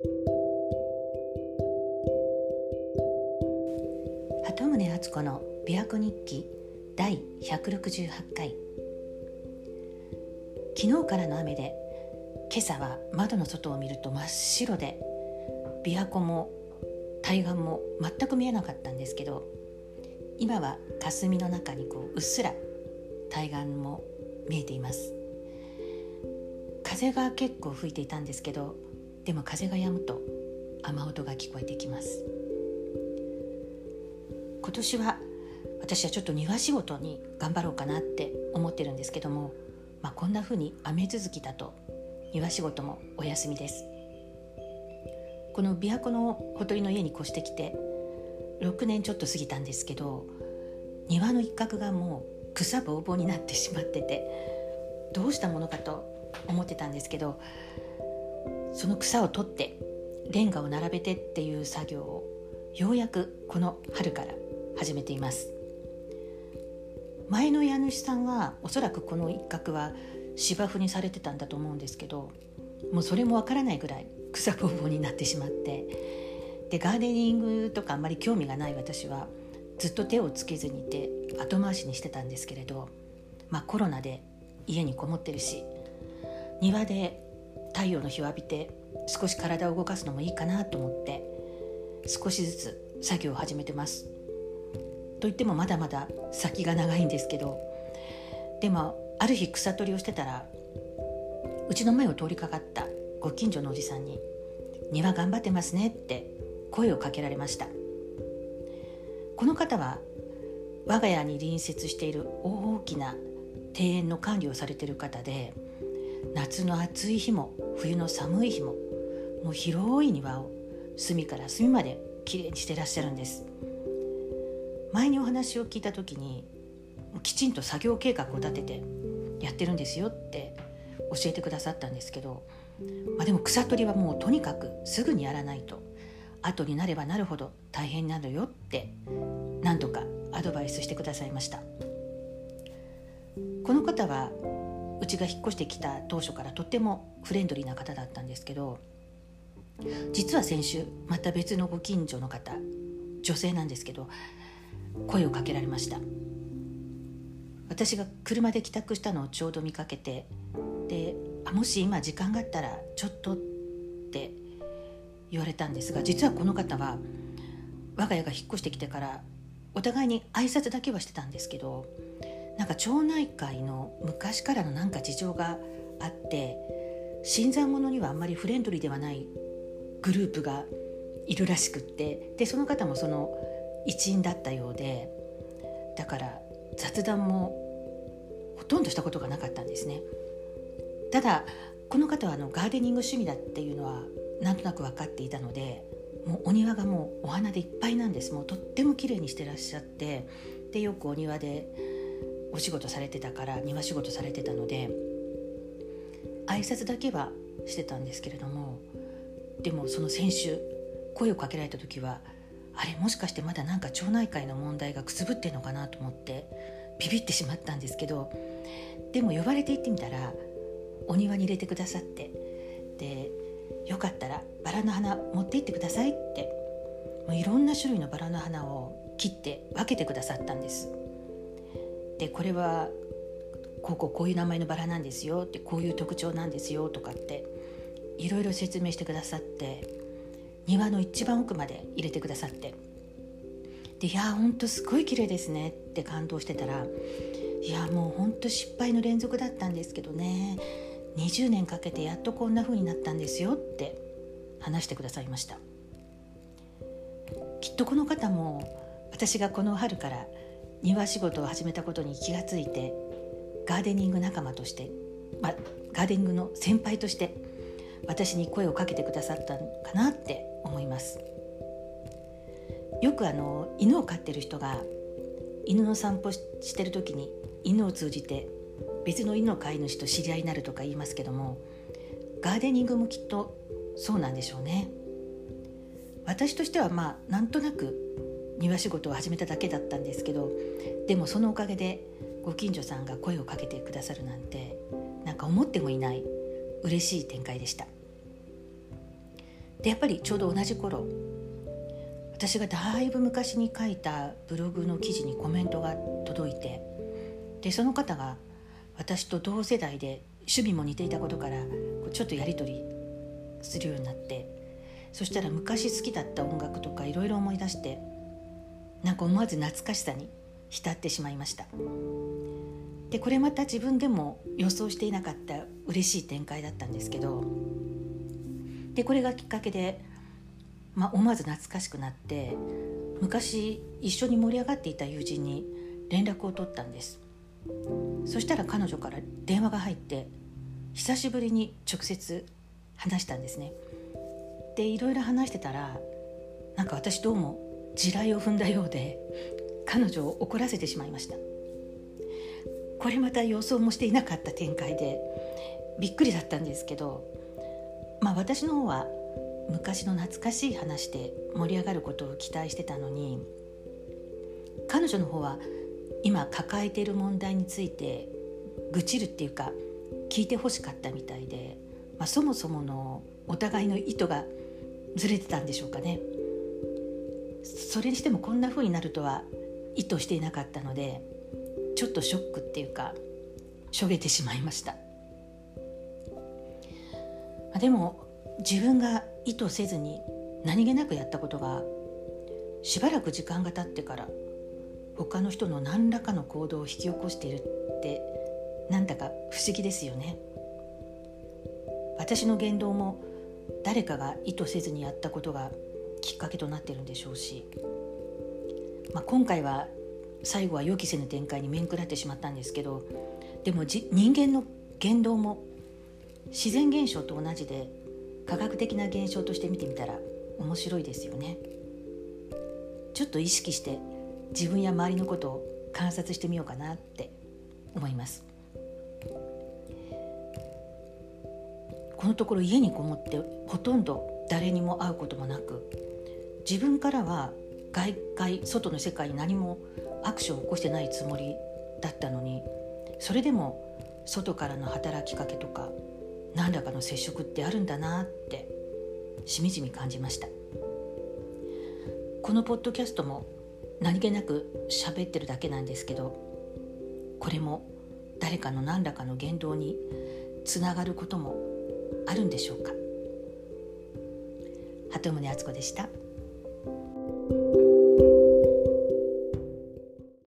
鳩宗敦子の琵琶湖日記第168回。昨日からの雨で今朝は窓の外を見ると真っ白で琵琶湖も対岸も全く見えなかったんですけど今は霞の中にこううっすら対岸も見えています。風が結構吹いていたんですけどでも風が止むと雨音が聞こえてきます。今年は私はちょっと庭仕事に頑張ろうかなって思ってるんですけども、まあ、こんな風に雨続きだと庭仕事もお休みです。この琵琶湖のほとりの家に越してきて6年ちょっと過ぎたんですけど庭の一角がもう草ぼうぼうになってしまっててどうしたものかと思ってたんですけどその草を取ってレンガを並べてっていう作業をようやくこの春から始めています。前の家主さんはおそらくこの一角は芝生にされてたんだと思うんですけどもうそれもわからないぐらい草ぼうぼうになってしまってでガーデニングとかあんまり興味がない私はずっと手をつけずにいて後回しにしてたんですけれど、まあ、コロナで家にこもってるし庭で太陽の日を浴びて少し体を動かすのもいいかなと思って少しずつ作業を始めてます。といってもまだまだ先が長いんですけどでもある日草取りをしてたらうちの前を通りかかったご近所のおじさんに「庭頑張ってますね」って声をかけられましたこの方は我が家に隣接している大きな庭園の管理をされている方で夏の暑い日も冬の寒い日ももう広い庭を隅から隅まできれいにしてらっしゃるんです。前にお話を聞いた時にきちんと作業計画を立ててやってるんですよって教えてくださったんですけど、まあ、でも草取りはもうとにかくすぐにやらないと。後になればなるほど大変になるよって何とかアドバイスしてくださいました。この方はうちが引っ越してきた当初からとってもフレンドリーな方だったんですけど実は先週また別のご近所の方女性なんですけど声をかけられました。私が車で帰宅したのをちょうど見かけてであもし今時間があったらちょっとって言われたんですが実はこの方は我が家が引っ越してきてからお互いに挨拶だけはしてたんですけどなんか町内会の昔からのなんか事情があって新参者にはあんまりフレンドリーではないグループがいるらしくってでその方もその一員だったようでだから雑談もほとんどしたことがなかったんですね。ただこの方はあのガーデニング趣味だっていうのはなんとなく分かっていたのでもうお庭がもうお花でいっぱいなんです。もうとっても綺麗にしてらっしゃってでよくお庭でお仕事されてたから庭仕事されてたので挨拶だけはしてたんですけれどもでもその先週声をかけられた時はあれもしかしてまだなんか町内会の問題がくすぶってんのかなと思ってビビってしまったんですけどでも呼ばれて行ってみたらお庭に入れてくださってでよかったらバラの花持って行ってくださいってもういろんな種類のバラの花を切って分けてくださったんです。でこれはこうこうこういう名前のバラなんですよってこういう特徴なんですよとかっていろいろ説明してくださって庭の一番奥まで入れてくださって。でいやほんとすごい綺麗ですねって感動してたらいやもうほんと失敗の連続だったんですけどね。20年かけてやっとこんな風になったんですよって話してくださいました。きっとこの方も私がこの春から庭仕事を始めたことに気がついてガーデニング仲間として、ま、ガーデニングの先輩として私に声をかけてくださったのかなって思います。よくあの犬を飼ってる人が犬の散歩してる時に犬を通じて別の犬の飼い主と知り合いになるとか言いますけどもガーデニングもきっとそうなんでしょうね。私としてはまあなんとなく庭仕事を始めただけだったんですけどでもそのおかげでご近所さんが声をかけてくださるなんてなんか思ってもいない嬉しい展開でした。でやっぱりちょうど同じ頃私がだいぶ昔に書いたブログの記事にコメントが届いてでその方が私と同世代で趣味も似ていたことからちょっとやり取りするようになってそしたら昔好きだった音楽とかいろいろ思い出してなんか思わず懐かしさに浸ってしまいました。でこれまた自分でも予想していなかった嬉しい展開だったんですけどでこれがきっかけで、まあ、思わず懐かしくなって昔一緒に盛り上がっていた友人に連絡を取ったんです。そしたら彼女から電話が入って久しぶりに直接話したんですね。でいろいろ話してたらなんか私どうも地雷を踏んだようで彼女を怒らせてしまいました。これまた予想もしていなかった展開でびっくりだったんですけどまあ私の方は昔の懐かしい話で盛り上がることを期待してたのに彼女の方は今抱えている問題について愚痴るっていうか聞いてほしかったみたいで、まあ、そもそものお互いの意図がずれてたんでしょうかね。それにしてもこんな風になるとは意図していなかったのでちょっとショックっていうかしょげてしまいました。でも自分が意図せずに何気なくやったことがしばらく時間が経ってから他の人の何らかの行動を引き起こしているってなんだか不思議ですよね。私の言動も誰かが意図せずにやったことがきっかけとなってるんでしょうし、まあ、今回は最後は予期せぬ展開に面食らってしまったんですけどでも人間の言動も自然現象と同じで科学的な現象として見てみたら面白いですよね。ちょっと意識して自分や周りのことを観察してみようかなって思います。このところ家にこもってほとんど誰にも会うこともなく自分からは外界外の世界に何もアクションを起こしてないつもりだったのにそれでも外からの働きかけとか何らかの接触ってあるんだなってしみじみ感じましたこのポッドキャストも何気なく喋ってるだけなんですけどこれも誰かの何らかの言動につながることもあるんでしょうか鳩宗敦子でした。thank you